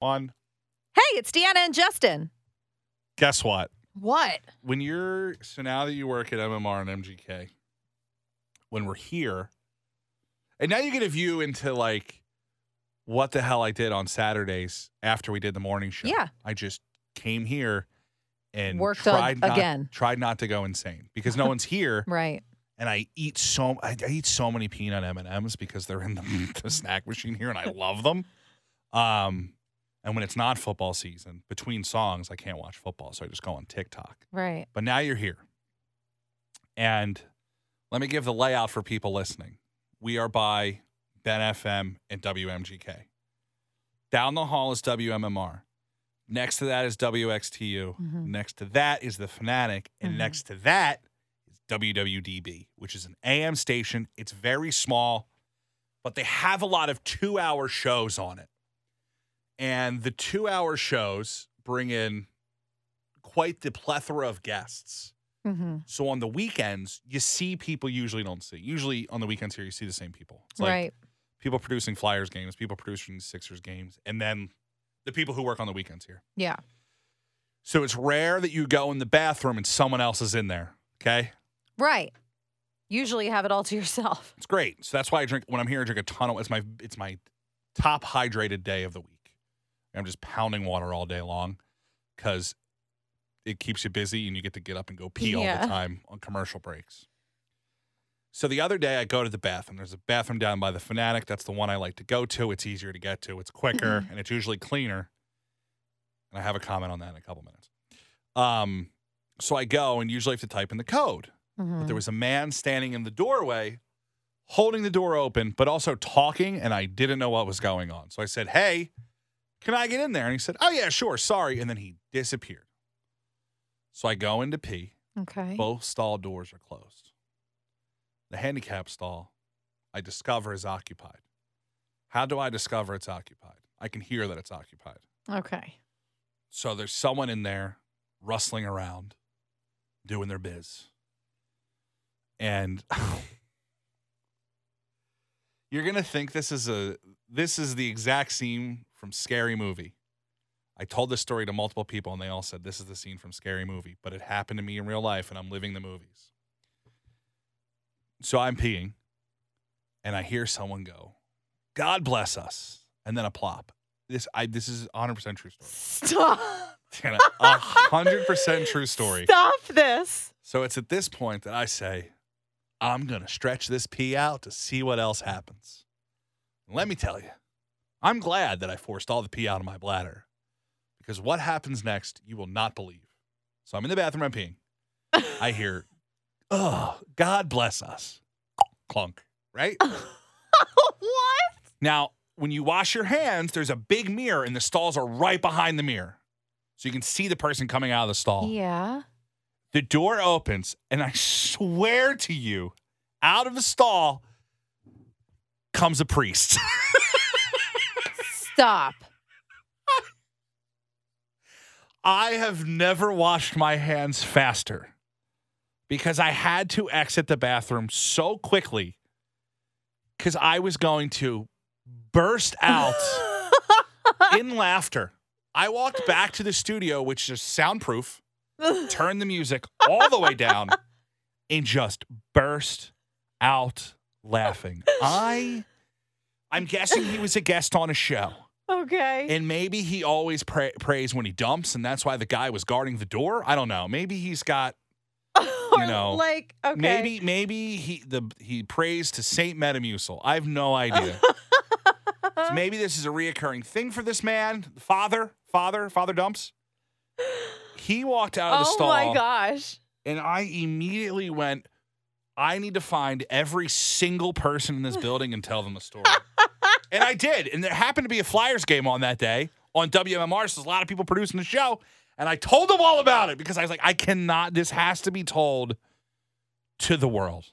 One. Hey, it's Deanna and Justin. Guess what? What? When you're so now that you work at MMR and MGK, when we're here, and now you get a view into like what the hell I did on Saturdays after we did the morning show. Yeah. I just came here and Worked on- not, again. tried not to go insane because no one's here. Right. and I eat so I, I eat so many peanut M and M's because they're in the, the snack machine here, and I love them. Um, and when it's not football season, between songs, I can't watch football, so I just go on TikTok. Right. But now you're here, and let me give the layout for people listening. We are by Ben FM and WMGK. Down the hall is WMMR. Next to that is WXTU. Mhm. Next to that is the Fanatic, and Mhm. next to that is WWDB, which is an AM station. It's very small, but they have a lot of two-hour shows on it, and the two-hour shows bring in quite the plethora of guests. Mm-hmm. So on the weekends, you see people usually don't see. Usually on the weekends here, you see the same people. It's like right. people producing Flyers games, people producing Sixers games, and then the people who work on the weekends here. Yeah. So it's rare that you go in the bathroom and someone else is in there. Okay. Right. Usually you have it all to yourself. It's great. So that's why I drink when I'm here, I drink a ton of it's my it's my top hydrated day of the week. I'm just pounding water all day long because it keeps you busy and you get to get up and go pee all Yeah. the time on commercial breaks. So the other day I go to the bathroom. There's a bathroom down by the Fanatic. That's the one I like to go to. It's easier to get to. It's quicker and it's usually cleaner. And I have a comment on that in a couple minutes. Um, so I go and usually have to type in the code. But there was a man standing in the doorway, holding the door open, but also talking, and I didn't know what was going on. So I said, Hey, can I get in there? And he said, Oh, yeah, sure, sorry. And then he disappeared. So I go into pee. Okay. Both stall doors are closed. The handicap stall, I discover, is occupied. How do I discover it's occupied? I can hear that it's occupied. Okay. So there's someone in there rustling around, doing their biz. And you're gonna think this is a this is the exact scene from Scary Movie. I told this story to multiple people and they all said this is the scene from Scary Movie, but it happened to me in real life and I'm living the movies. So I'm peeing and I hear someone go, God bless us, and then a plop. This I this is 100% true story. Stop. Tana, A hundred percent true story. Stop this. So it's at this point that I say, I'm gonna stretch this pee out to see what else happens. Let me tell you, I'm glad that I forced all the pee out of my bladder. Because what happens next, you will not believe. So I'm in the bathroom, I'm peeing. I hear, oh, God bless us. Clunk, right? what? Now, when you wash your hands, there's a big mirror and the stalls are right behind the mirror. So you can see the person coming out of the stall. Yeah. The door opens, and I swear to you, out of the stall comes a priest. Stop. I have never washed my hands faster because I had to exit the bathroom so quickly because I was going to burst out in laughter. I walked back to the studio, which is soundproof, turned the music all the way down, and just burst out laughing. I, I'm guessing he was a guest on a show, okay. and maybe he always pray, prays when he dumps, and that's why the guy was guarding the door. I don't know. Maybe he's got you know, like okay. maybe maybe he the he prays to Saint Metamucil. I have no idea. So maybe this is a reoccurring thing for this man, father, father, father dumps. He walked out of the oh stall, Oh my gosh. and I immediately went. I need to find every single person in this building and tell them the story. and I did, and there happened to be a Flyers game on that day on WMMR. So there's a lot of people producing the show, and I told them all about it because I was like, I cannot. This has to be told to the world.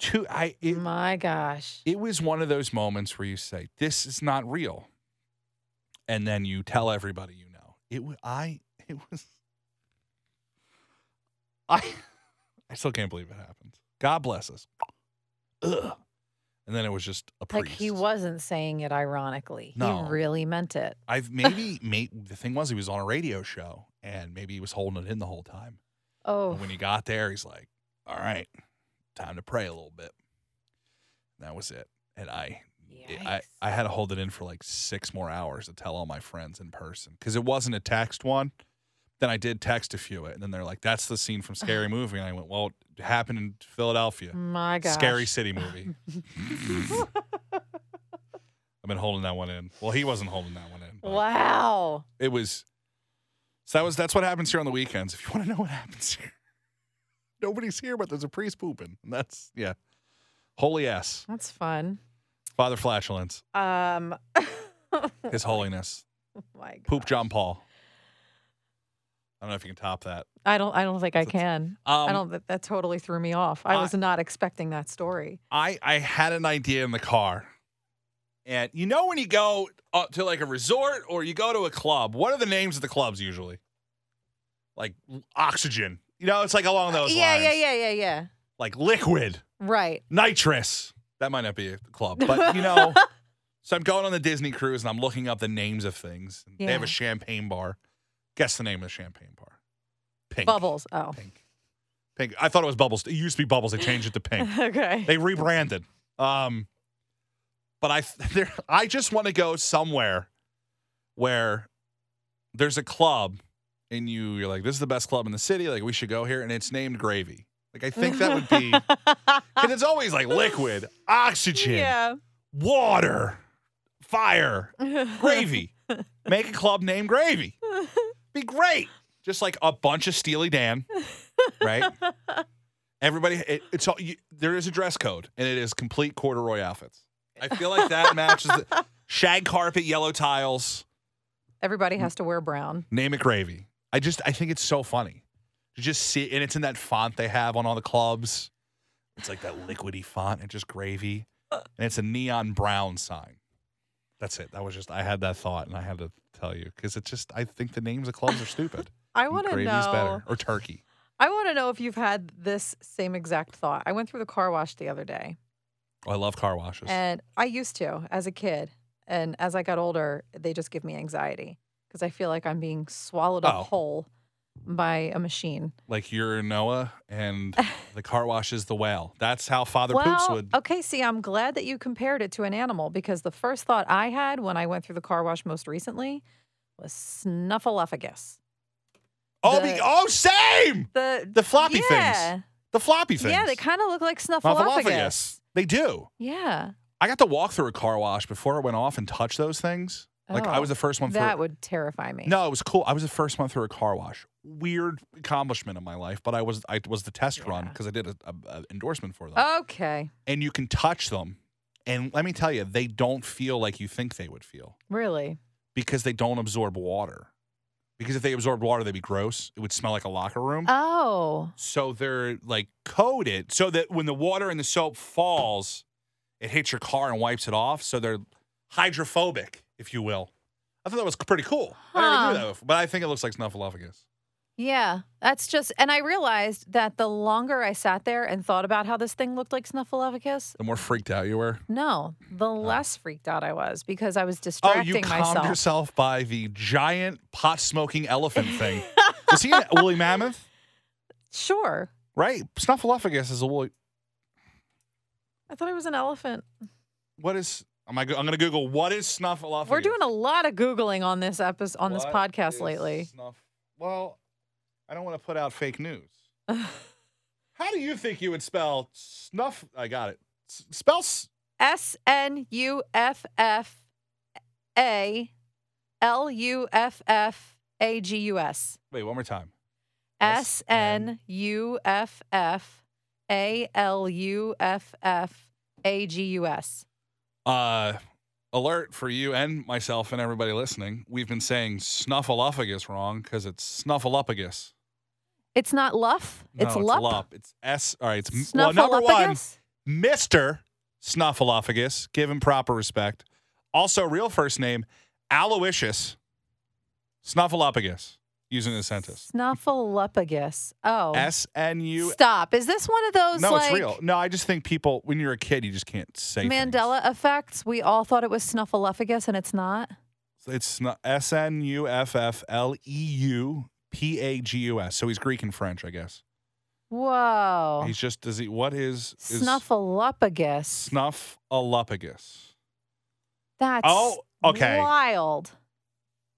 To I. It, my gosh. it was one of those moments where you say, "This is not real," and then you tell everybody you know. It was I. It was. I. I still can't believe it happened. God bless us. Ugh. And then it was just a priest. Like he wasn't saying it ironically. No. He really meant it. I've maybe made the thing was he was on a radio show and maybe he was holding it in the whole time. Oh, And when he got there, he's like, "All right, time to pray a little bit." And that was it. And I, I. I had to hold it in for like six more hours to tell all my friends in person because it wasn't a text one. Then I did text a few it, and then they're like, "That's the scene from Scary Movie," and I went, "Well, it happened in Philadelphia, My gosh. Scary City movie." I've been holding that one in. Well, he wasn't holding that one in. but wow. It was. So that was that's what happens here on the weekends. If you want to know what happens here, nobody's here, but there's a priest pooping. And that's yeah, holy s, That's fun. Father Flatulence, Um, His Holiness, my Poop. John Paul. I don't know if you can top that. I don't. I don't think I can. Um, I don't. That, that totally threw me off. I I- was not expecting that story. I I had an idea in the car, and you know when you go uh, to like a resort or you go to a club, what are the names of the clubs usually? Like Oxygen. You know, it's like along those yeah, lines. yeah, yeah, yeah, yeah. Yeah. Like Liquid. Right. nitrous. That might not be a club, but you know. so I'm going on the Disney cruise and I'm looking up the names of things. They have a champagne bar. Guess the name of the champagne bar. Pink. Bubbles. Oh. Pink. Pink. I thought it was Bubbles. It used to be Bubbles. They changed it to Pink. okay. They rebranded. Um, but I, there, I just want to go somewhere where there's a club, and you, you're like, this is the best club in the city. Like we should go here, and it's named Gravy. Like I think that would be, because it's always like liquid, oxygen, yeah. water, fire, gravy. Make a club named Gravy. Be great. Just like a bunch of Steely Dan, right? Everybody, it, it's all, you, there is a dress code, and it is complete corduroy outfits. I feel like that matches the shag carpet, yellow tiles. Everybody has to wear brown. Name it Gravy. I just, I think it's so funny to just see, and it's in that font they have on all the clubs. It's like that liquidy font and just Gravy, and it's a neon brown sign. That's it. That was just, I had that thought, and I had to tell you because it's just, I think the names of clubs are stupid. I want to know. better or turkey. I want to know if you've had this same exact thought. I went through the car wash the other day, Oh, I love car washes. and I used to as a kid, and as I got older, they just give me anxiety because I feel like I'm being swallowed up Oh. whole by a machine. like you're Noah and the car wash is the whale. That's how Father well, Poops would. okay. See, I'm glad that you compared it to an animal because the first thought I had when I went through the car wash most recently was snuffleupagus. Oh, the- be, oh, same. The The floppy yeah. things. The floppy things. Yeah, they kind of look like snuffleupagus. Snuffleupagus. They do. Yeah. I got to walk through a car wash before it went off and touch those things. Like I Oh, was the first one through. That would terrify me. no, it was cool. I was the first one through a car wash. Weird accomplishment in my life, but I was I was the test run because I did a, a, a endorsement for them. Okay. and you can touch them, and let me tell you, they don't feel like you think they would feel. Really? because they don't absorb water. Because if they absorbed water, they'd be gross. It would smell like a locker room. Oh. so they're like coated so that when the water and the soap falls, it hits your car and wipes it off. So they're hydrophobic, if you will. I thought that was pretty cool. I never Huh. knew that, before, but I think it looks like snuffleupagus. Yeah. That's just, and I realized that the longer I sat there and thought about how this thing looked like snuffleupagus, The more freaked out you were. no, the oh. less freaked out I was because I was distracting myself. Oh, you calmed myself. yourself by the giant pot smoking elephant thing. Was he a woolly mammoth? Sure. Right. Snuffleupagus is a woolly. I thought it was an elephant. What is? Am I? I'm going to Google what is snuffleupagus. We're doing a lot of Googling on this episode, on this podcast lately. Snuff? Well, I don't want to put out fake news. How do you think you would spell snuff? I got it. S- spell S N U F F A L U F F A G U S. wait one more time. S N U F F A L U F F A G U S. Uh, alert for you and myself and everybody listening. We've been saying snuffleupagus wrong because it's snuffleupagus. It's not luff. No, it's it's lup. lup. It's S. All right. It's well, number one, Mister Snuffleupagus. Give him proper respect. Also, real first name Aloysius Snuffleupagus. Using a sentence. Snuffleupagus. Oh. S N U. Stop. Is this one of those No, like it's real. No, I just think people when you're a kid, you just can't say things. Mandela effects? We all thought it was snuffleupagus and it's not. It's not S N U F F L E U P A G U S. So he's Greek and French, I guess. Whoa. He's just does he what is is Snuffleupagus. snuff alopagus. That's Oh, okay. wild.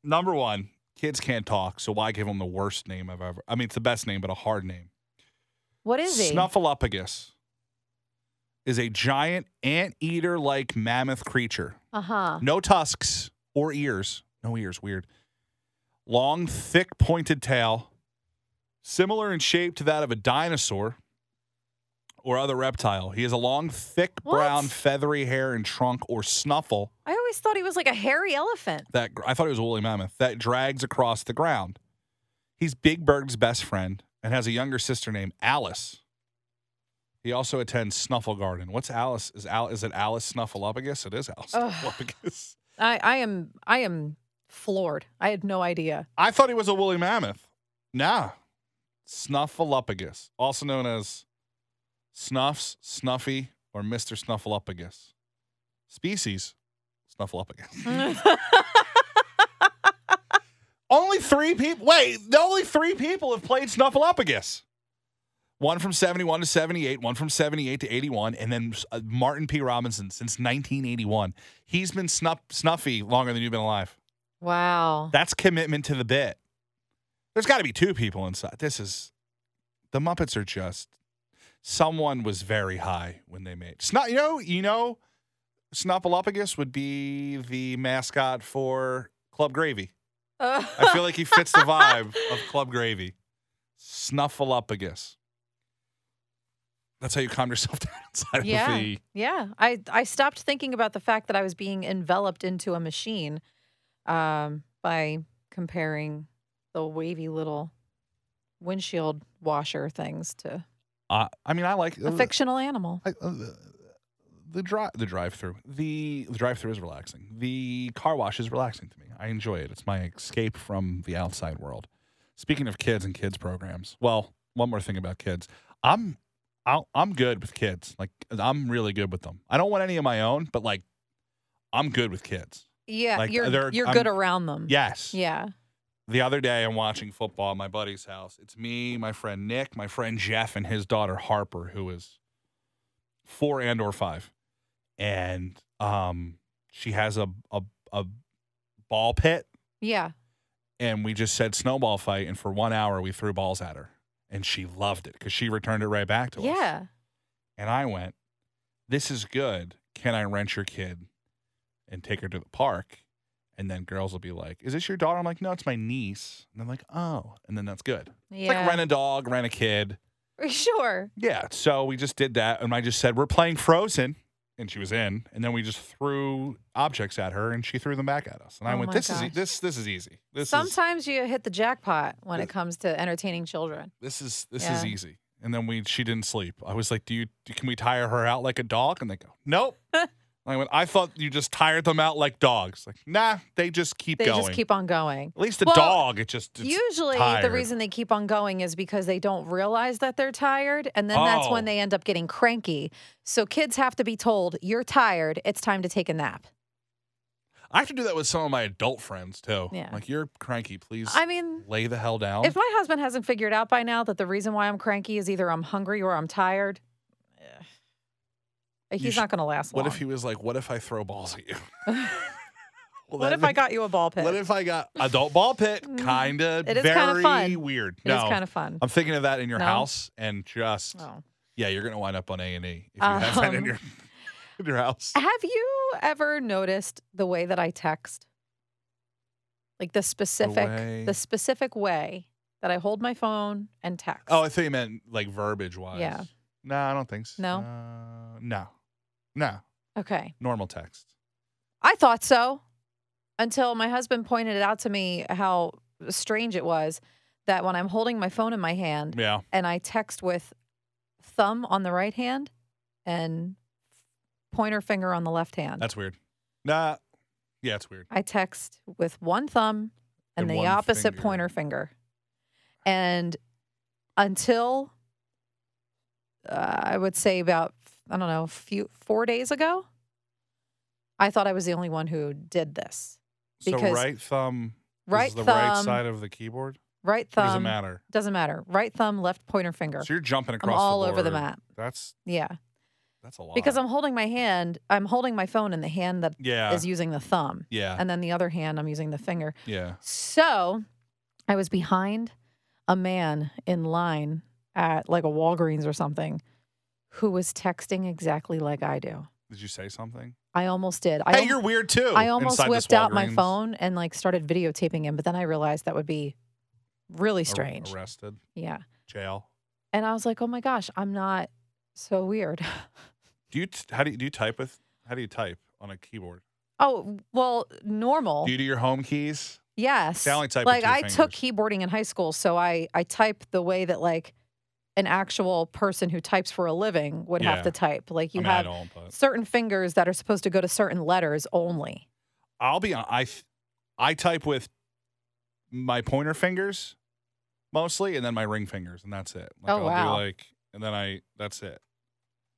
Number one, kids can't talk, so why give him the worst name I've ever? I mean, it's the best name, but a hard name. What is he? Snuffleupagus is a giant anteater-like mammoth creature. Uh huh. No tusks or ears. No ears. Weird. Long, thick, pointed tail, similar in shape to that of a dinosaur or other reptile. He has a long, thick, brown, feathery hair and trunk or snuffle I always thought he was like a hairy elephant. that I thought it was a woolly mammoth that drags across the ground. He's Big Bird's best friend and has a younger sister named Alice. He also attends Snuffle Garden. What's Alice? Is Al is it Alice Snuffleupagus? It is Alice Ugh. Snuffleupagus. I, I am I am floored. I had no idea. I thought he was a woolly mammoth. Nah. Snuffleupagus, also known as Snuffs, Snuffy, or Mr. Snuffleupagus. Species, Snuffleupagus. only three people. Wait, the only three people have played Snuffleupagus. One from 71 to 78, one from 78 to 81, and then uh, Martin P. Robinson since 1981. He's been snuff, snuffy longer than you've been alive. wow. That's commitment to the bit. There's got to be two people inside. This is the Muppets are just someone was very high when they made Snuff. You know, you know, Snuffleupagus would be the mascot for Club Gravy. I feel like he fits the vibe of Club Gravy. Snuffleupagus. That's how you calm yourself down inside Yeah. of the. Yeah, I I stopped thinking about the fact that I was being enveloped into a machine um, by comparing the wavy little windshield washer things to Uh, I mean, I like a fictional animal. I, uh, the drive the drive through the the drive through is relaxing. The car wash is relaxing to me. I enjoy it. It's my escape from the outside world. Speaking of kids and kids programs, well, one more thing about kids. I'm I'll, I'm good with kids. Like I'm really good with them. I don't want any of my own, but like I'm good with kids. Yeah, like, you're you're I'm- good around them. Yes. Yeah. The other day, I'm watching football at my buddy's house. It's me, my friend Nick, my friend Jeff, and his daughter Harper, who is four and or five, and um, she has a a, a ball pit, Yeah. and we just said snowball fight, and for one hour we threw balls at her, and she loved it because she returned it right back to us. Yeah. And I went, "This is good. Can I rent your kid and take her to the park?" And then girls will be like, "Is this your daughter?" I'm like, "No, it's my niece." And I'm like, "Oh," and then that's good. It's Yeah. like rent a dog, rent a kid. sure. Yeah. So we just did that, and I just said, "We're playing Frozen," and she was in. And then we just threw objects at her, and she threw them back at us. And I Oh went, "This is e- this this is easy. This is Sometimes you hit the jackpot when it comes to entertaining children. this is this is easy." And then we she didn't sleep. I was like, "Do you can we tire her out like a dog?" And they go, "Nope." I went, "I thought you just tired them out like dogs." Like, nah, they just keep going. They going. just keep on going. At least a Well, dog, it just Usually, tired. the reason they keep on going is because they don't realize that they're tired. And then that's when Oh. they end up getting cranky. So kids have to be told, you're tired. It's time to take a nap. I have to do that with some of my adult friends too. Yeah. Like, you're cranky. Please I mean, lay the hell down. if my husband hasn't figured out by now that the reason why I'm cranky is either I'm hungry or I'm tired, he's sh- not going to last long. What if he was like, "What if I throw balls at you?" Well, what if I got you a ball pit? What if I got adult ball pit? Mm, Kind of. it is very kinda fun. weird. It no, kind of fun. I'm thinking of that in your No? house, and just Oh. yeah, you're gonna wind up on A and E if you have that in Um, your in your house. Have you ever noticed the way that I text? Like the specific way- the specific way that I hold my phone and text. Oh, I thought you meant like verbiage wise. Yeah. No, I don't think so. No? Uh, no. No. okay. Normal text. I thought so until my husband pointed it out to me how strange it was that when I'm holding my phone in my hand Yeah. and I text with thumb on the right hand and pointer finger on the left hand. That's weird. Nah. Yeah, it's weird. I text with one thumb and, And the opposite finger. pointer finger. And until uh, I would say about I don't know, few four days ago, I thought I was the only one who did this. so Because right thumb Right is the thumb, right side of the keyboard. right Or thumb. doesn't matter? Doesn't matter. Right thumb, left pointer finger. So you're jumping I'm across all the over the map. That's Yeah, that's a lot. because I'm holding my hand. I'm holding my phone in the hand that yeah is using the thumb, yeah and then the other hand I'm using the finger. yeah. So I was behind a man in line at like a Walgreens or something who was texting exactly like I do. Did you say something? I almost did. I hey, al- you're weird too. I almost whipped out my phone and like started videotaping him, but then I realized that would be really Ar- strange. arrested, Yeah. jail. And I was like, "Oh my gosh, I'm not so weird." Do you t- how do you do you type with how do you type on a keyboard? oh, well, normal. Do you do your home keys? yes. See, I only type like two I took keyboarding in high school, so I I type the way that like an actual person who types for a living would Yeah. have to type. Like you I mean, have but certain fingers that are supposed to go to certain letters only. I'll be hon- I I type with my pointer fingers mostly, and then my ring fingers, and that's it. Like, Oh, I'll wow. Do like, and then I that's it.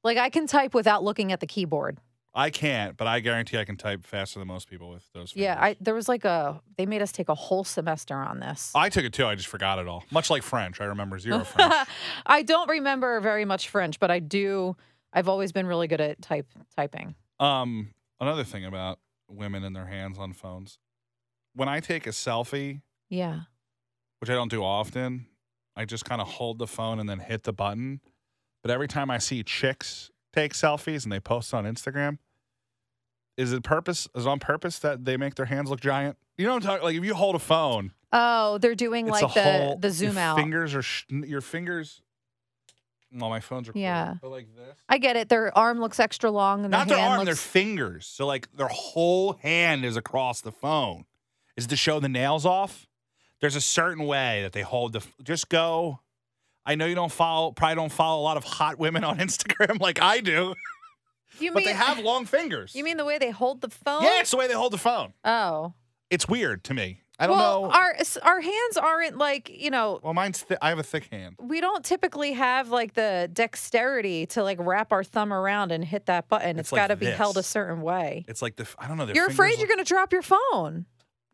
Like I can type without looking at the keyboard. I can't, but I guarantee I can type faster than most people with those. Fingers. Yeah, I there was like a they made us take a whole semester on this. I took it too. I just forgot it all. Much like French, I remember zero French. I don't remember very much French, but I do. I've always been really good at type typing. Um, another thing about women and their hands on phones. When I take a selfie, Yeah. which I don't do often, I just kind of hold the phone and then hit the button. But every time I see chicks take selfies and they post on Instagram, is it purpose is it on purpose that they make their hands look giant? You know what I'm talking like if you hold a phone, Oh, they're doing it's like the whole the zoom your out. Fingers are sh- your fingers well, my phone's recording. Yeah. But like this. I get it. Their arm looks extra long and Not their their arm, their fingers. So like their whole hand is across the phone. Is it to show the nails off? There's a certain way that they hold the. Just go. I know you don't follow, probably don't follow a lot of hot women on Instagram like I do, you but mean they have long fingers. You mean the way they hold the phone? Yeah, it's the way they hold the phone. Oh. It's weird to me. I don't well, know. our our hands aren't like you know. well, mine's. Th- I have a thick hand. We don't typically have like the dexterity to like wrap our thumb around and hit that button. It's it's like got to be held a certain way. It's like the. I don't know. their You're afraid fingers you're going to drop your phone.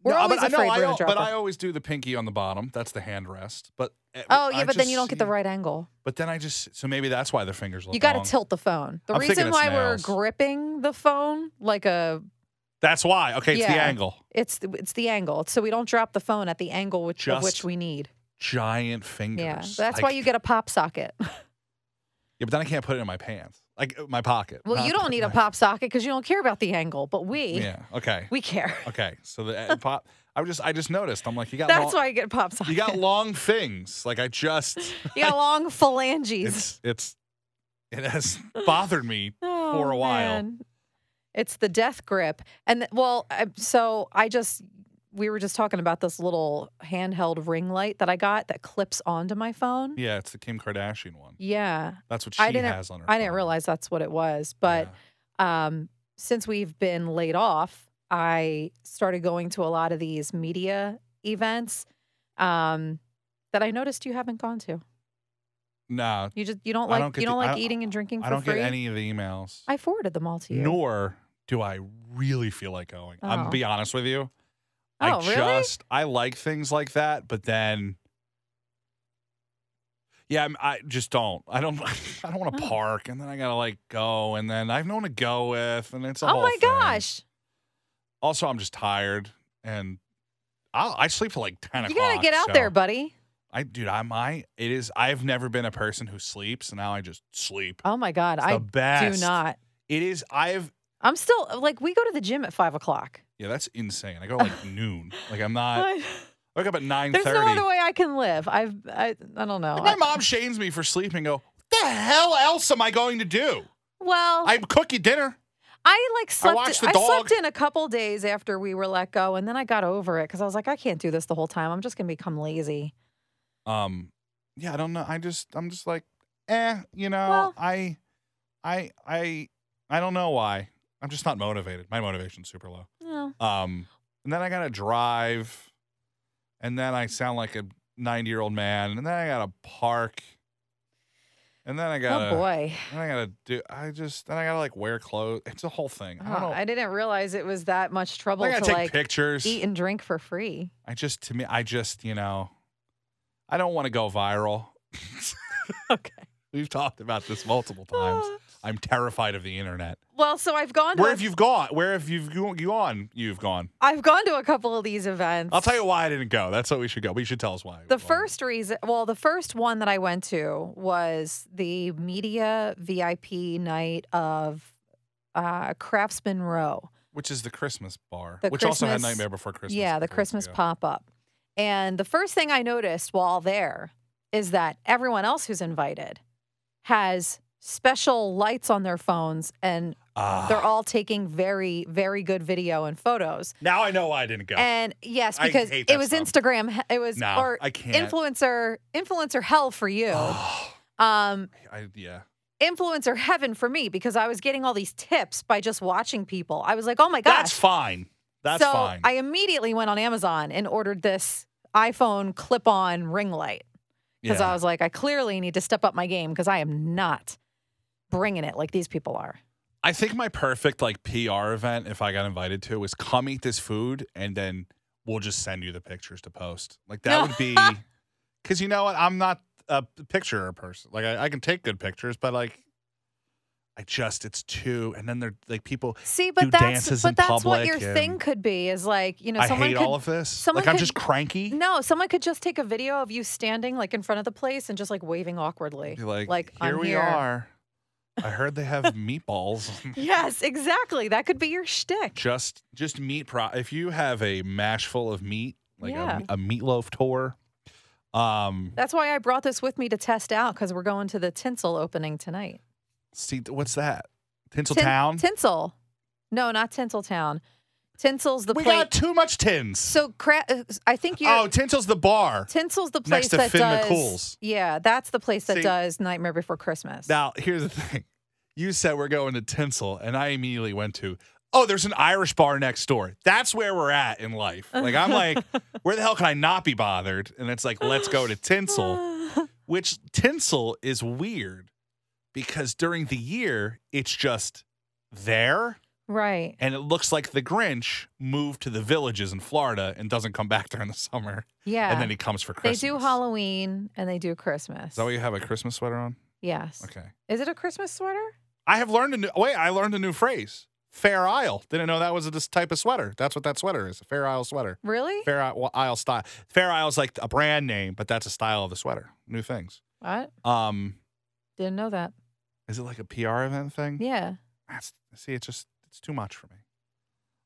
We're No, always but, I afraid I we're going to drop But. I always do the pinky on the bottom. That's the hand rest. But uh, oh yeah, I but then you don't get the right angle. But then I just so maybe that's why their fingers look. You got to tilt the phone. The I'm reason why we're gripping the phone like a That's why. Okay, it's the angle. it's the, it's the angle. So we don't drop the phone at the angle which of which we need. Giant fingers. Yeah, that's why you get a pop socket. Yeah, but then I can't put it in my pants, like uh, my pocket. Well, not you don't need a my- pop socket because you don't care about the angle, but we Yeah. Okay. we care. Okay. So the uh, pop. I was just. I just noticed. I'm like, you got. That's long, why you get pop socket. You got long things. Like I just. You got long phalanges. It's it's. It has bothered me. Oh, for a while. man. It's the death grip. And th- well, I, so I just we were just talking about this little handheld ring light that I got that clips onto my phone. Yeah, it's the Kim Kardashian one. Yeah. That's what she I didn't- has on her. I didn't realize that's what it was, but Yeah. um since we've been laid off, I started going to a lot of these media events um that I noticed you haven't gone to. no, You just you don't like don't you don't I like don't- eating and drinking for I don't free. get any of the emails. I forwarded them all to you. Nor do I really feel like going. I'm Oh. be honest with you. Oh, I really? just I like things like that, but then yeah, I just don't. I don't. I don't want to Oh. park, and then I gotta like go, and then I have no one to go with, and it's a oh my thing. gosh. Also, I'm just tired, and I'll, I sleep till like ten You o'clock. gotta get out so there, buddy. I dude, I'm I. It is. I've never been a person who sleeps, and now I just sleep. Oh my God. I the best. do not. It is. I've. I'm still like we go to the gym at five o'clock. Yeah, that's insane. I go like noon. Like I'm not. I- I wake up at nine thirty. There's no other way I can live. I've I, I don't know. Like, my I- mom shames me for sleeping. Go, what the hell else am I going to do? well, I cook you dinner. I like slept. I dog. slept in a couple days after we were let go, and then I got over it because I was like, I can't do this the whole time. I'm just gonna become lazy. Um, yeah, I don't know. I just, I'm just like, eh, you know, Well- I, I, I, I don't know why. I'm just not motivated. My motivation's super low. Um, and then I gotta drive, and then I sound like a 90 year old man, and then I gotta park, and then I gotta, oh boy. then I gotta do. I just then I gotta like wear clothes. It's a whole thing. I don't Oh, know. I didn't realize it was that much trouble I to gotta take like pictures. eat and drink for free. I just to me, I just you know, I don't want to go viral. Okay. We've talked about this multiple times. I'm terrified of the internet. well, so I've gone to Where have you gone? Where have you gone? You've gone. I've gone to a couple of these events. I'll tell you why I didn't go. That's what we should go. We should tell us why. The first reason, well, the first one that I went to was the media VIP night of uh, Craftsman Row. which is the Christmas bar, The which also had Christmas- Nightmare Before Christmas. yeah, the a couple weeks Christmas pop up. And the first thing I noticed while there is that everyone else who's invited has special lights on their phones and Ah. they're all taking very, very good video and photos. now I know why I didn't go. And yes, I because hate it was stuff. Instagram, it was no, or I can't. influencer influencer hell for you. Oh, Um I, yeah. influencer heaven for me because I was getting all these tips by just watching people. I was like, "Oh my gosh." That's fine. That's so fine. I immediately went on Amazon and ordered this iPhone clip-on ring light because yeah. I was like, I clearly need to step up my game because I am not bringing it like these people are. I think my perfect like PR event, if I got invited to, was come eat this food and then we'll just send you the pictures to post. Like that would be because you know what? I'm not a picture person. Like I, I can take good pictures, but like I just it's too. And then they're like people. See, but that's but that's what your thing could be is like, you know, I someone hate could all of this. someone Like I'm just cranky. No, someone could just take a video of you standing like in front of the place and just like waving awkwardly. Be like, like, here I'm we here. are. I heard they have meatballs. Yes, exactly. That could be your shtick. just just meat pro if you have a mash full of meat like Yeah. a, a meatloaf tour um That's why I brought this with me to test out because we're going to the Tinsel opening tonight. see what's that tinsel Tin- town Tinsel. No, not Tinseltown. Tinsel's the we place. got too much tins so cra- uh, I think you're. oh tinsel's the bar Tinsel's the next place to that Finn does. McCool's. Yeah, that's the place that See- does Nightmare Before Christmas. now here's the thing you said we're going to tinsel and i immediately went to oh there's an irish bar next door that's where we're at in life like i'm like where the hell can i not be bothered and it's like let's go to tinsel which tinsel is weird because during the year it's just there right. and it looks like the Grinch moved to the villages in Florida and doesn't come back during the summer Yeah. and then he comes for Christmas. they do Halloween and they do Christmas. Is that why you have a Christmas sweater on? yes. Okay. Is it a Christmas sweater? I have learned a new wait, I learned a new phrase. Fair Isle. Didn't know that was a this type of sweater. That's what that sweater is. A Fair Isle sweater. Really? Fair Isle Isle style. Fair Isle is like a brand name, but that's a style of the sweater. New things. What? Um, Didn't know that. is it like a PR event thing? Yeah. That's see, it's just it's too much for me.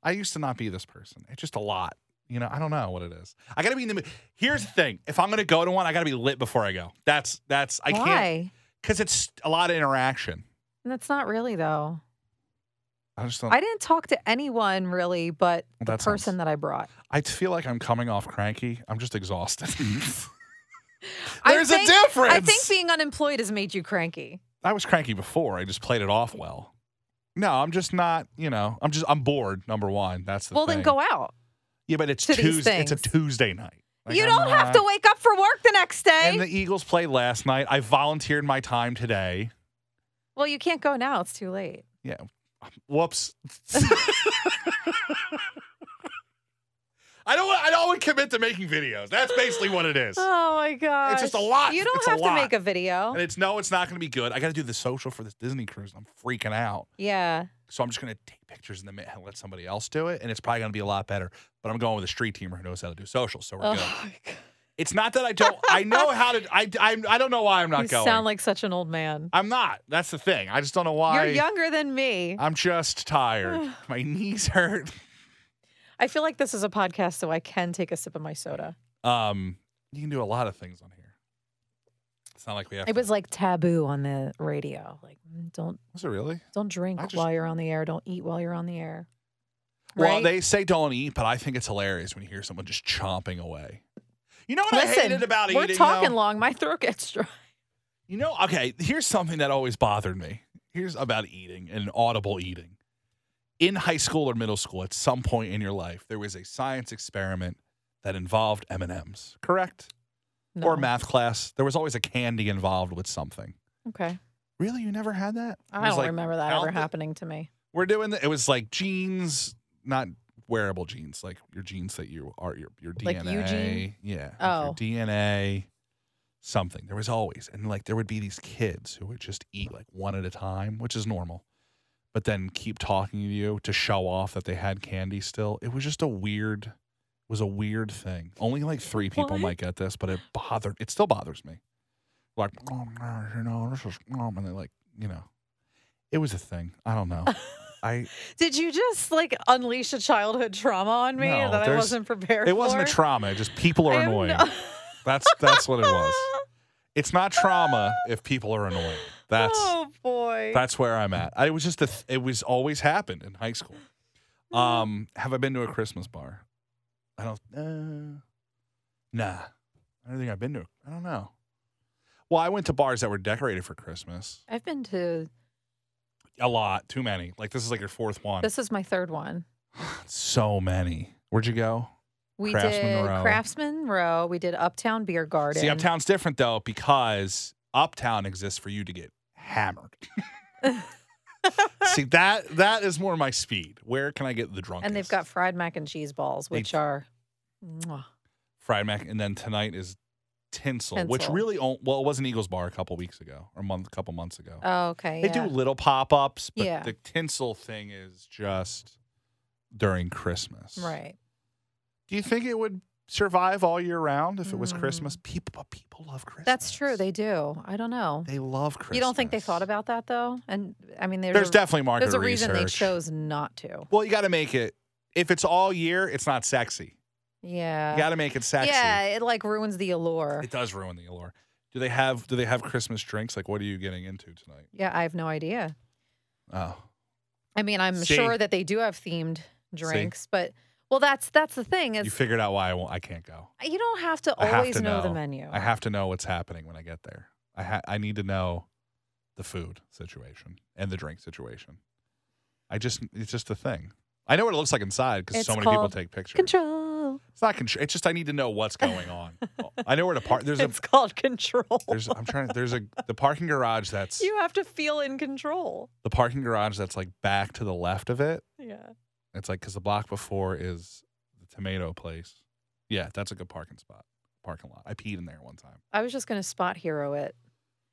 I used to not be this person. It's just a lot. You know, I don't know what it is. I gotta be in the mood. Here's the thing: if I'm gonna go to one, I gotta be lit before I go. That's that's I can't Why? because it's a lot of interaction. And that's not really though. I just don't. I didn't talk to anyone really, but the That sounds- person that I brought. I feel like I'm coming off cranky. I'm just exhausted. I There's think- a difference. I think being unemployed has made you cranky. I was cranky before. I just played it off well. No, I'm just not. You know, I'm just I'm bored. Number one, that's the well, thing. then go out. Yeah, but it's to these Tuesday. It's a things. Tuesday night. Like, you I'm don't have not- to wake up for work the next day. And the Eagles played last night. I volunteered my time today. well, you can't go now. It's too late. Yeah. Whoops. I don't. want- I don't want to commit to making videos. That's basically what it is. Oh my god! It's just a lot. You don't It's have to lot. make a video. And it's no. It's not going to be good. I got to do the social for this Disney cruise. I'm freaking out. Yeah. So I'm just going to take pictures in the minute and let somebody else do it, and it's probably going to be a lot better. But I'm going with a street teamer who knows how to do social, so we're Oh good. my god. It's not that I don't. I know how to. I. I. I don't know why I'm not going. You going. sound like such an old man. I'm not. That's the thing. I just don't know why. You're younger than me. I'm just tired. My knees hurt. I feel like this is a podcast, so I can take a sip of my soda. Um, you can do a lot of things on here. It's not like we have. It to- was like taboo on the radio. Like, mm, don't Was it really? don't drink I just- while you're on the air. Don't eat while you're on the air. Well, Right? they say don't eat, but I think it's hilarious when you hear someone just chomping away. You know what I Listen, hated about eating? we're eating? talking though? long. My throat gets dry. You know, okay. Here's something that always bothered me. Here's about eating and audible eating. In high school or middle school, at some point in your life, there was a science experiment that involved M and M's. Correct? or math class. There was always a candy involved with something. Okay. Really, you never had that? I don't like, remember that ever happening to me. We're doing the, it was like jeans, not wearable jeans, like your jeans that you are your your DNA. Like Eugene? Yeah. Oh. Your DNA. Something. There was always. And like there would be these kids who would just eat like one at a time, which is normal. But then keep talking to you to show off that they had candy still. It was just a weird was a weird thing. Only like three people What? might get this, but it bothered it still bothers me. Like, oh, you know, this is mom and they like, you know. It was a thing. I don't know. I Did you just like unleash a childhood trauma on me No, that I wasn't prepared for It wasn't a trauma. Just people are annoying. no- That's that's what it was. It's not trauma if people are annoying. That's oh boy. that's where I'm at. I it was just a th- it was always happened in high school. Um, have I been to a Christmas bar? I don't. Uh, nah, I don't think I've been to. I don't know. Well, I went to bars that were decorated for Christmas. I've been to A lot, too many. Like this is like your fourth one. this is my third one. so many. Where'd you go? We Craftsman did Row. Craftsman Row. We did Uptown Beer Garden. See, Uptown's different though because Uptown exists for you to get hammered. See that that is more my speed. Where can I get the drunkest? and they've got fried mac and cheese balls, They- which are mwah. fried mac, and then tonight is tinsel, which Tinsel. really o- well it was an Eagles bar a couple weeks ago or a month, couple months ago. oh, okay. they yeah. do little pop ups, but Yeah. the tinsel thing is just during Christmas. right. Do you think it would survive all year round if it was Mm. Christmas? People, but people love Christmas. That's true. They do. I don't know. they love Christmas. You don't think they thought about that though? And I mean, there's, There's a, definitely market there's a reason they chose not to. Well, you got to make it. If it's all year, it's not sexy. Yeah. You got to make it sexy. Yeah, it like ruins the allure. It does ruin the allure. Do they have Do they have Christmas drinks? Like, what are you getting into tonight? Yeah, I have no idea. Oh, I mean, I'm See? sure that they do have themed drinks, but well, that's that's the thing is you figured out why I won't. I can't go. you don't have to I have always to know. the menu. I have to know what's happening when I get there. I ha- I need to know the food situation and the drink situation. I just it's just a thing. I know what it looks like inside because so many people take pictures. Control. It's not control. It's just I need to know what's going on. I know where to park. There's a it's called control. there's I'm trying. There's a the parking garage that's you have to feel in control. the parking garage that's like back to the left of it. It's like because the block before is the tomato place. Yeah, that's a good parking spot, parking lot. I peed in there one time. I was just going to spot hero it.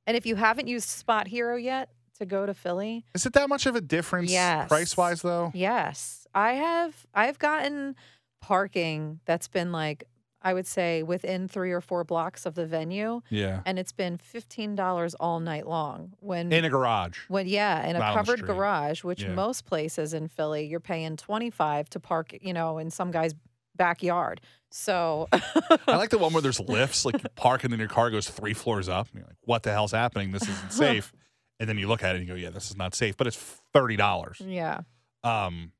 And if you haven't used SpotHero yet to go to Philly, Is it that much of a difference Yes. price wise though? yes, I have I've gotten parking that's been like I would say within 3 or 4 blocks of the venue Yeah, and it's been $15 all night long when in a garage. when yeah, in a covered street. garage, which Yeah. most places in Philly you're paying 25 to park, you know, in some guy's backyard. So I like the one where there's lifts, like you park and then your car goes three floors up. And you're like, what the hell's happening? This isn't safe. and then you look at it and you go, yeah, this is not safe, but it's thirty dollars. yeah. Um,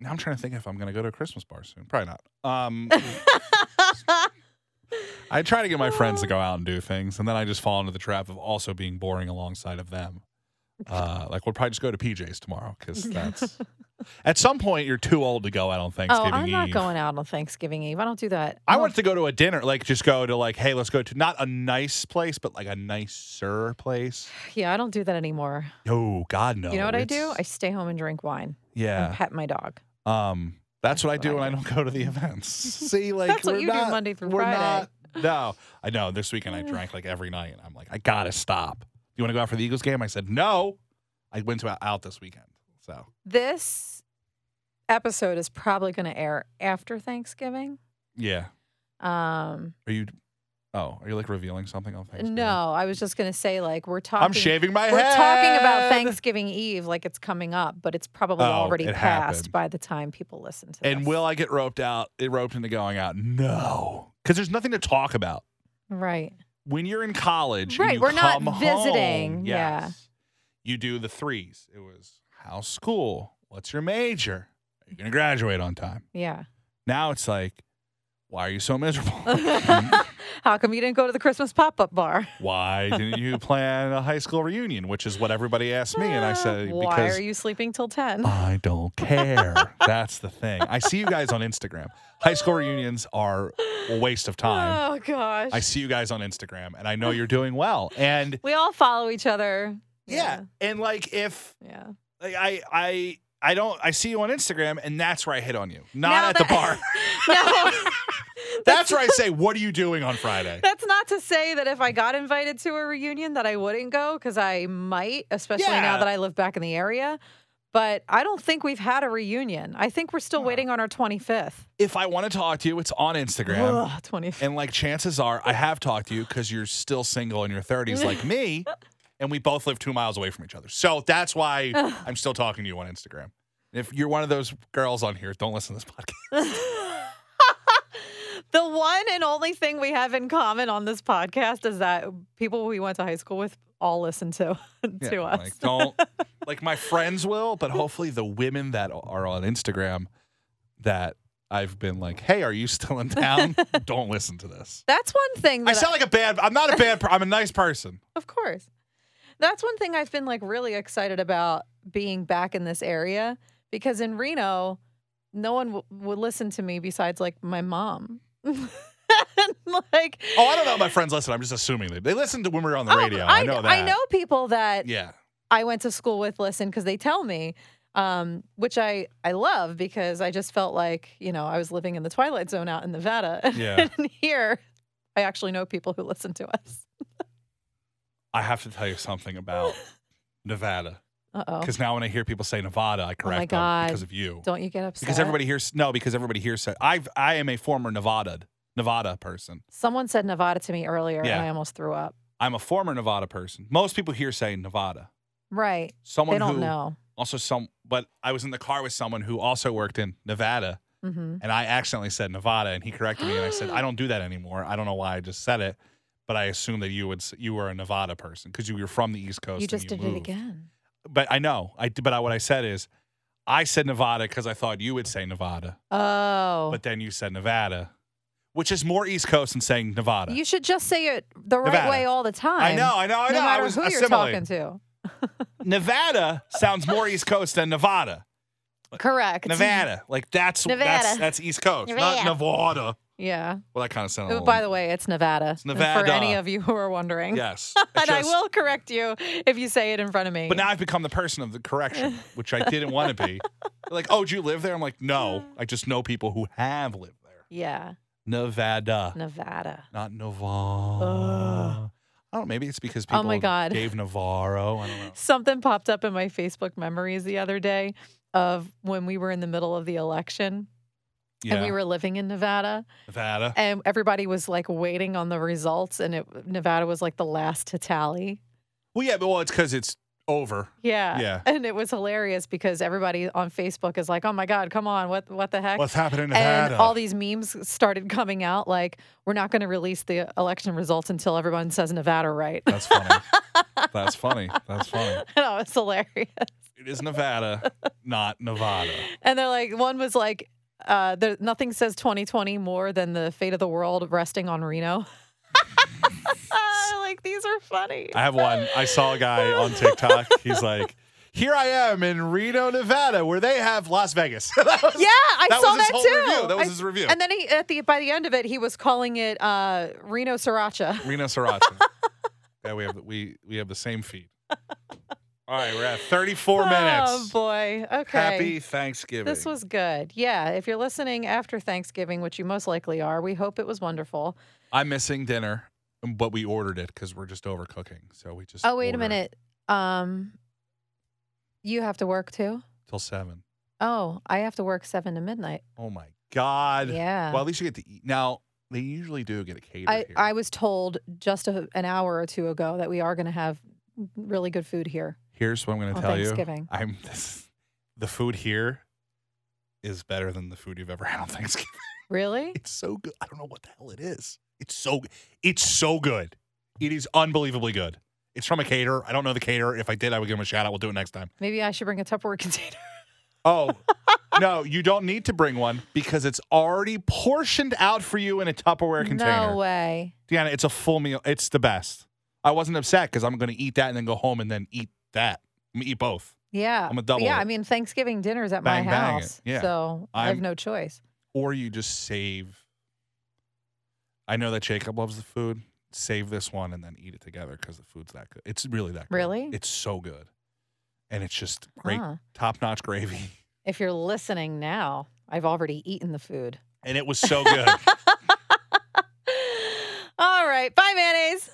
now I'm trying to think if I'm gonna go to a Christmas bar soon. Probably not. Um, I try to get my friends to go out and do things, and then I just fall into the trap of also being boring alongside of them. Uh, like we'll probably just go to PJ's tomorrow because that's at some point you're too old to go out on Thanksgiving. Oh, I'm not Eve. going out on Thanksgiving Eve. I don't do that. I don't- wanted to go to a dinner, like just go to like, hey, let's go to not a nice place, but like a nicer place. Yeah, I don't do that anymore. Oh God, no! you know what I do? I stay home and drink wine and yeah. pet my dog. Um, that's, That's what I do I when I do. don't go to the events. See, like That's what we're you do Monday through we're Friday. Not, no, I know. This weekend I drank like every night, and I'm like, I gotta stop. Do you want to go out for the Eagles game? I said no. I went to out this weekend. So This episode is probably going to air after Thanksgiving. yeah. Um, Are you? Oh, are you like revealing something on Thanksgiving? no, I was just going to say like we're talking I'm shaving my We're head. talking about Thanksgiving Eve like it's coming up, but it's probably Oh, already it passed happened. by the time people listen to And this. will I get roped out? It roped into going out? No, because there's nothing to talk about. right. When you're in college, and Right, you we're not come visiting, home, yeah. yes, You do the threes. It was how's school? What's your major? Are you gonna graduate on time? Yeah. Now it's like, why are you so miserable? How come you didn't go to the Christmas pop up bar? Why didn't you plan a high school reunion? Which is what everybody asked me. And I ah, said, Why because are you sleeping till 10? I don't care. That's the thing. I see you guys on Instagram. High school reunions are a waste of time. Oh, gosh. I see you guys on Instagram and I know you're doing well. And we all follow each other. yeah, and like if Yeah. like I I I don't I see you on Instagram and that's where I hit on you. Not Now at the bar. No, That's where I say, "What are you doing on Friday?" that's not to say that if I got invited to a reunion that I wouldn't go because I might, especially Yeah. now that I live back in the area. But I don't think we've had a reunion. I think we're still waiting on our 25th. If I want to talk to you, it's on Instagram. Ugh, 25th. And like chances are I have talked to you because you're still single in your 30s like me. And we both live two miles away from each other. So that's why I'm still talking to you on Instagram. If you're one of those girls on here, don't listen to this podcast. The one and only thing we have in common on this podcast is that people we went to high school with all listen to to Yeah, us. Like don't like my friends will, but hopefully the women that are on Instagram that I've been like, hey, are you still in town? don't listen to this. That's one thing I that sound like a bad I'm not a bad I'm a nice person. Of course. That's one thing I've been like really excited about being back in this area because in Reno, no one w- would listen to me besides like my mom. like, Oh, I don't know if my friends listen. I'm just assuming they they listen to when we were on the oh, radio. I, know that. I know people that Yeah. I went to school with listen because they tell me, um, which I I love because I just felt like you know I was living in the twilight zone out in Nevada. Yeah. and here, I actually know people who listen to us. I have to tell you something about Nevada Uh oh. because now when I hear people say Nevada, I correct them God. because of you. Don't you get upset? Because everybody hears no, because everybody hears said I've I am a former Nevada Nevada person. Someone said Nevada to me earlier, Yeah. and I almost threw up. I'm a former Nevada person. Most people here say Nevada. Right. Someone they don't who know. also some, but I was in the car with someone who also worked in Nevada, hmm and I accidentally said Nevada, and he corrected me, and I said I don't do that anymore. I don't know why I just said it, but I assumed that you would you were a Nevada person because you were from the East Coast. You just did it again. But I know I but I, what I said is I said Nevada because I thought you would say Nevada, Oh. but then you said Nevada, which is more East Coast than saying Nevada. you should just say it the right Nevada. way all the time. I know, I know, I know. No I was who you're assimilating. talking to. Nevada sounds more East Coast than Nevada. Correct. Nevada, like that's that's Nevada. that's East Coast, Nevada. not Nevada. Yeah. Well, that kind of sounded. a Oh, by the way, it's Nevada. For Nevada. any of you who are wondering. yes, and It's I will correct you if you say it in front of me. But now I've become the person of the correction, which I didn't want to be. Like, oh, do you live there? I'm like, no, I just know people who have lived there. yeah. Nevada, Nevada. not Navarro. I don't know. Maybe it's because people Oh my God. Dave Navarro. I don't know. Something popped up in my Facebook memories the other day of when we were in the middle of the election Yeah, and we were living in Nevada. Nevada. and everybody was like waiting on the results and it Nevada was like the last to tally. Well, yeah, but well, it's because it's over. Yeah. Yeah. And it was hilarious because everybody on Facebook is like, "Oh my god, come on. What what the heck?" What's happening in and all these memes started coming out like, "We're not going to release the election results until everyone says Nevada right." That's funny. That's funny. That's funny. and it was hilarious. It is Nevada, not Nevada. And they're like, one was like, uh, there, nothing says 2020 more than the fate of the world resting on Reno. like these are funny. I have one. I saw a guy on TikTok. He's like, "Here I am in Reno, Nevada, where they have Las Vegas." Was- Yeah, I that saw that too. review. That was I- his review. And then he at the by the end of it, he was calling it uh, Reno Sriracha. Reno Sriracha. yeah, we have the, we we have the same feed. All right, we're at 34 minutes. Oh boy. Okay. Happy Thanksgiving. This was good. Yeah. If you're listening after Thanksgiving, which you most likely are, we hope it was wonderful. I'm missing dinner, but we ordered it because we're just overcooking. So we just Oh, wait a minute. Um, you have to work too. till seven. Oh, I have to work seven to midnight. Oh my God. Yeah. Well, at least you get to eat. Now they usually do get a catered I, here. I was told just a, an hour or two ago that we are going to have really good food here Here's what I'm going to tell you. I'm this, the food here is better than the food you've ever had on Thanksgiving. Really? It's so good. I don't know what the hell it is. It's so it's so good. It is unbelievably good. It's from a caterer. I don't know the caterer. If I did, I would give him a shout out. We'll do it next time. Maybe I should bring a Tupperware container. Oh, no, you don't need to bring one because it's already portioned out for you in a Tupperware container. No way. Deanna, it's a full meal. It's the best. I wasn't upset because I'm going to eat that and then go home and then eat that. I'm gonna eat both. Yeah. I'm a double Yeah, it. I mean Thanksgiving dinner's at Bang, my house. Yeah. So I have I'm- no choice. Or you just save. I know that Jacob loves the food. Save this one and then eat it together because the food's that good. It's really that good. Really? It's so good. And it's just great, Huh. top notch gravy. If you're listening now, I've already eaten the food. And it was so good. All right. Bye, mayonnaise.